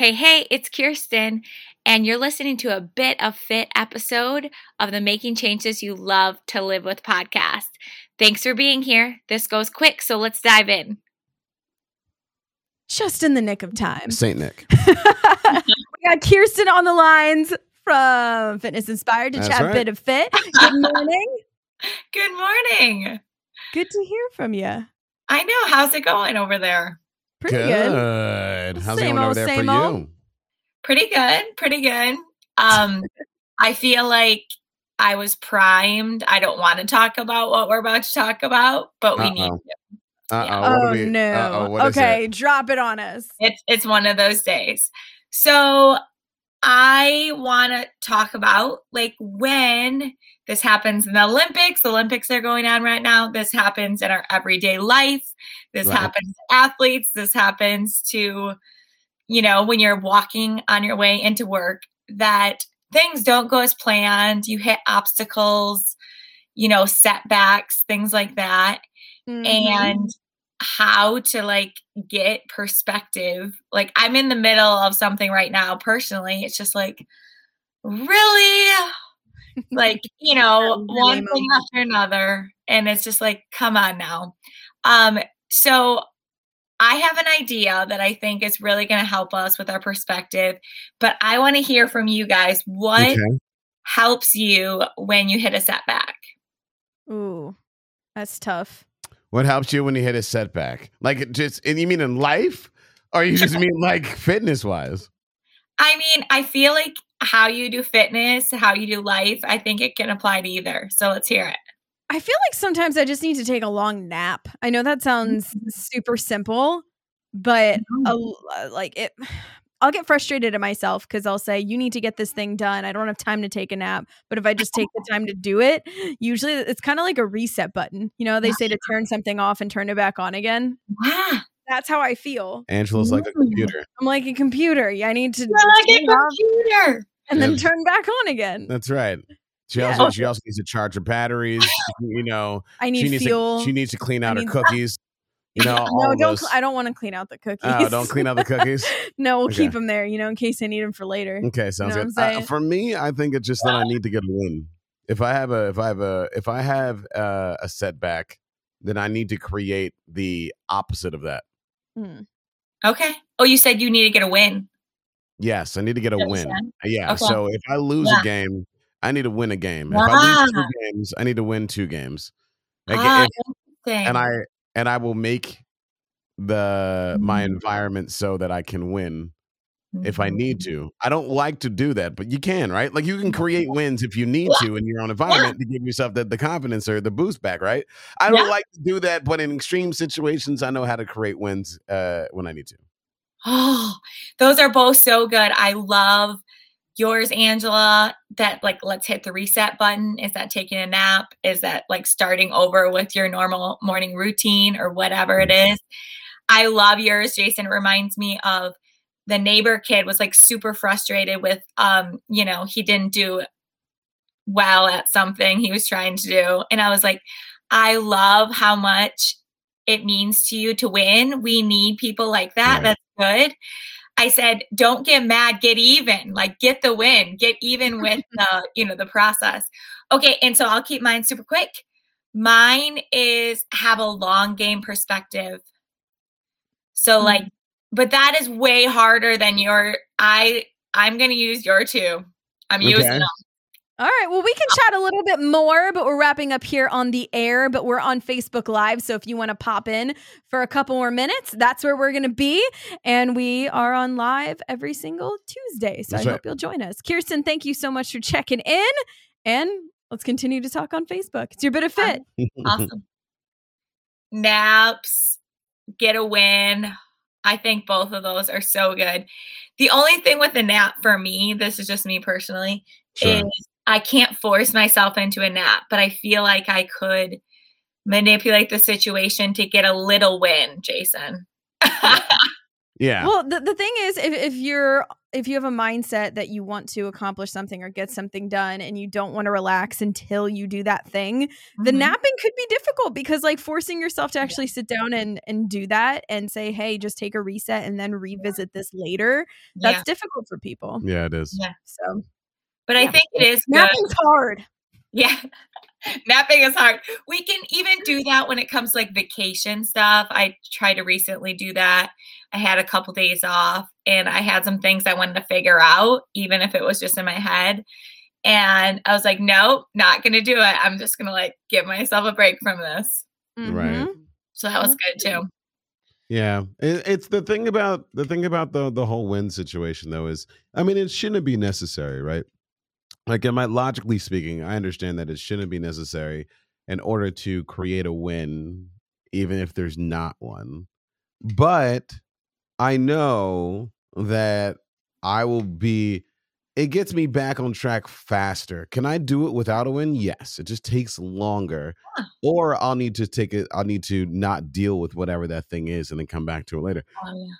Hey, hey, it's Kirsten, and you're listening to a bit of fit episode of the Making Changes You Love to Live with podcast. Thanks for being here. This goes quick, so let's dive in. Just in the nick of time. Saint Nick. we got Kirsten on the lines from Fitness Inspired to That's chat right. bit of fit. Good morning. Good morning. Good to hear from you. I know. How's it going over there? Pretty good. good. How's it Same going over old, there for old. you? Pretty good. Pretty good. Um, I feel like I was primed. I don't want to talk about what we're about to talk about, but we need Uh-oh. to. Uh Yeah. oh. What Oh, we, no. Uh-oh, what is okay, it? drop it on us. It's it's one of those days. So I want to talk about like when this happens in the Olympics. The Olympics are going on right now. This happens in our everyday life. This Right. happens to athletes. This happens to, you know, when you're walking on your way into work, that things don't go as planned. You hit obstacles, you know, setbacks, things like that Mhm. and how to like get perspective. Like I'm in the middle of something right now personally. It's just like really like, you know, really one thing after another and it's just like come on now. Um so I have an idea that I think is really going to help us with our perspective, but I want to hear from you guys what Okay. helps you when you hit a setback. Ooh, that's tough. What helps you when you hit a setback? Like it just, and you mean in life, or you just mean like fitness wise? I mean, I feel like how you do fitness, how you do life, I think it can apply to either. So let's hear it. I feel like sometimes I just need to take a long nap. I know that sounds Mm-hmm. super simple, but a l- uh, like it I'll get frustrated at myself because I'll say, You need to get this thing done. I don't have time to take a nap. But if I just take the time to do it, usually it's kind of like a reset button. You know, they say to turn something off and turn it back on again. Wow. That's how I feel. Angela's like a mm. computer. I'm like a computer. Yeah, I need to You're like a turn computer. and then Yeah. turn back on again. That's right. She Yeah. also she also needs to charge her batteries. You know, I she need needs fuel. to she needs to clean I out her need- cookies. You know, no, don't. those. Cl- I don't want to clean out the cookies. Oh, don't clean out the cookies. no, we'll Okay. keep them there, you know, in case I need them for later. Okay, sounds know good. Uh, for me, I think it's just that I need to get a win. If I have a, if I have a, if I have uh, a setback, then I need to create the opposite of that. Mm. Okay. Oh, you said you need to get a win. Yes, I need to get a Yes, win. Jen. Yeah. Okay. So if I lose Yeah. a game, I need to win a game. If I lose two games, I need to win two games. Like, Ah, if- and I and I will make the my Mm. environment so that I can win if I need to. I don't like to do that, but you can, right? Like you can create wins if you need to in your own environment to give yourself the, the confidence or the boost back, right? I don't Yeah. like to do that, but in extreme situations, I know how to create wins uh, when I need to. Oh, those are both so good. I love yours, Angela. That like, let's hit the reset button. Is that taking a nap? Is that like starting over with your normal morning routine or whatever it is? I love yours, Jason. It reminds me of the neighbor kid was like super frustrated with, um, you know, he didn't do well at something he was trying to do. And I was like, I love how much it means to you to win. We need people like that. Right. That's good. I said, don't get mad, get even. Like get the win, get even with the, you know, the process. Okay, and so I'll keep mine super quick. Mine is have a long game perspective. So mm. like but that is way harder than your I I'm going to use your two. I'm using them. All right. Well, we can chat a little bit more, but we're wrapping up here on the air. But we're on Facebook Live. So if you want to pop in for a couple more minutes, that's where we're going to be. And we are on live every single Tuesday. So That's I right. hope you'll join us. Kirsten, thank you so much for checking in. And let's continue to talk on Facebook. It's your bit of fit. awesome. Naps, get a win. I think both of those are so good. The only thing with the nap for me, this is just me personally, Sure. is I can't force myself into a nap, but I feel like I could manipulate the situation to get a little win, Jason. Yeah. Well, the, the thing is, if, if you're if you have a mindset that you want to accomplish something or get something done and you don't want to relax until you do that thing, the Mhm. napping could be difficult because like forcing yourself to actually sit down and and do that and say, "Hey, just take a reset and then revisit this later." That's yeah. difficult for people. yeah, it is. Yeah. So, But I think it is good. napping's hard. Yeah. Napping is hard. We can even do that when it comes like vacation stuff. I tried to recently do that. I had a couple days off and I had some things I wanted to figure out, even if it was just in my head. And I was like, nope, not going to do it. I'm just going to like give myself a break from this. Right. Mhm. So that was good too. Yeah, it, it's the thing about the thing about the the whole win situation though is, I mean, it shouldn't be necessary, right? Like, am I logically speaking? I understand that it shouldn't be necessary in order to create a win, even if there's not one. But I know that I will be. It gets me back on track faster. Can I do it without a win? Yes. It just takes longer Huh. or I'll need to take it. I'll need to not deal with whatever that thing is and then come back to it later. Oh, yeah.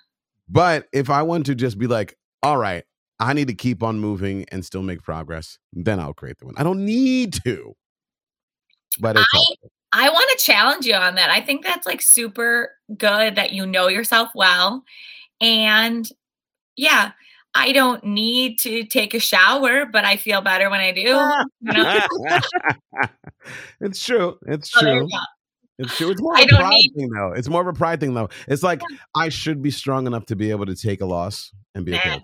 But if I want to just be like, all right, I need to keep on moving and still make progress, then I'll create the one. I don't need to. But it's I- helpful. I want to challenge you on that. I think that's like super good that you know yourself well. And yeah, I don't need to take a shower, but I feel better when I do. it's true. It's So true. It's true. It's more I of a don't pride need- thing, though. It's more of a pride thing, though. It's like I should be strong enough to be able to take a loss and be okay. Nah, it.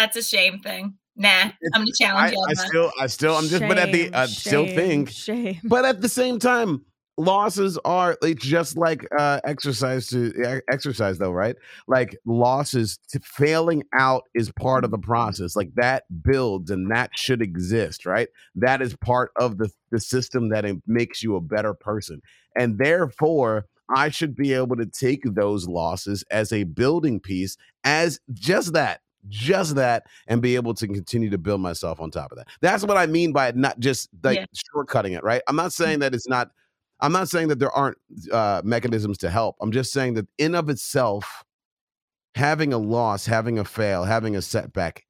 That's a shame thing. Nah, It's- I'm gonna challenge I, you on I that. still, I still, I'm just, but at the, Shame, I still think shame. but at the same time losses are like just like uh exercise to exercise though right like losses to failing out is part of the process like that builds and that should exist right that is part of the the system that it makes you a better person and therefore i should be able to take those losses as a building piece as just that just that and be able to continue to build myself on top of that. That's what i mean by not just like Yeah. shortcutting it right? I'm not saying that it's not i'm not saying that there aren't uh mechanisms to help. I'm just saying that in of itself having a loss having a fail having a setback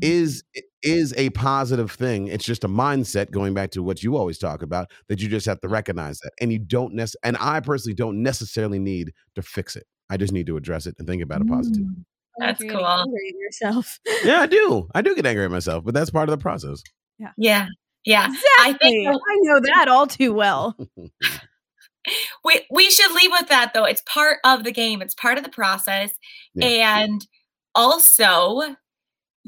is is a positive thing. It's just a mindset going back to what you always talk about that you just have to recognize that and you don't nec- and i personally don't necessarily need to fix it. I just need to address it and think about it positively Mm, That's You're getting cool. angry at yourself. yeah i do i do get angry at myself but that's part of the process Yeah, yeah. I Exactly. think I, know that all too well. we we should leave with that though. It's part of the game. It's part of the process, Yeah. and also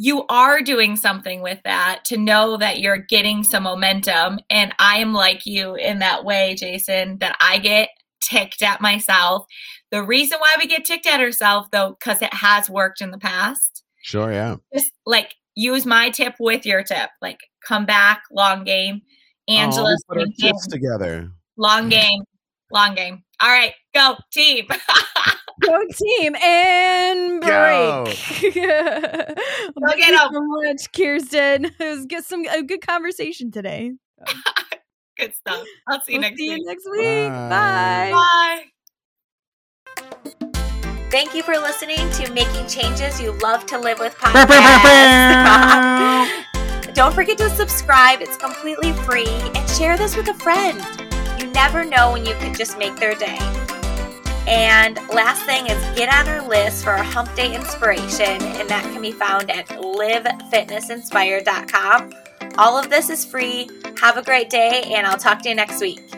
you are doing something with that to know that you're getting some momentum. And I am like you in that way, Jason, that I get ticked at myself. The reason why we get ticked at ourselves though, because it has worked in the past. sure yeah Just like use my tip with your tip. Like come back, long game. Angela, we Angela's put our tips together Long game. Long game. All right, go team. Go team and Go. break. Thank get you 'em. so much, Kirsten. It was get some a good conversation today. Good stuff. I'll see you We'll next see week. you next week. Bye. Bye. Bye. Thank you for listening to Making Changes You Love to Live with podcast. Don't forget to subscribe, it's completely free, and share this with a friend. You never know when you could just make their day. And last thing is get on our list for our hump day inspiration, and that can be found at livefitnessinspired.com. All of this is free. Have a great day, and I'll talk to you next week.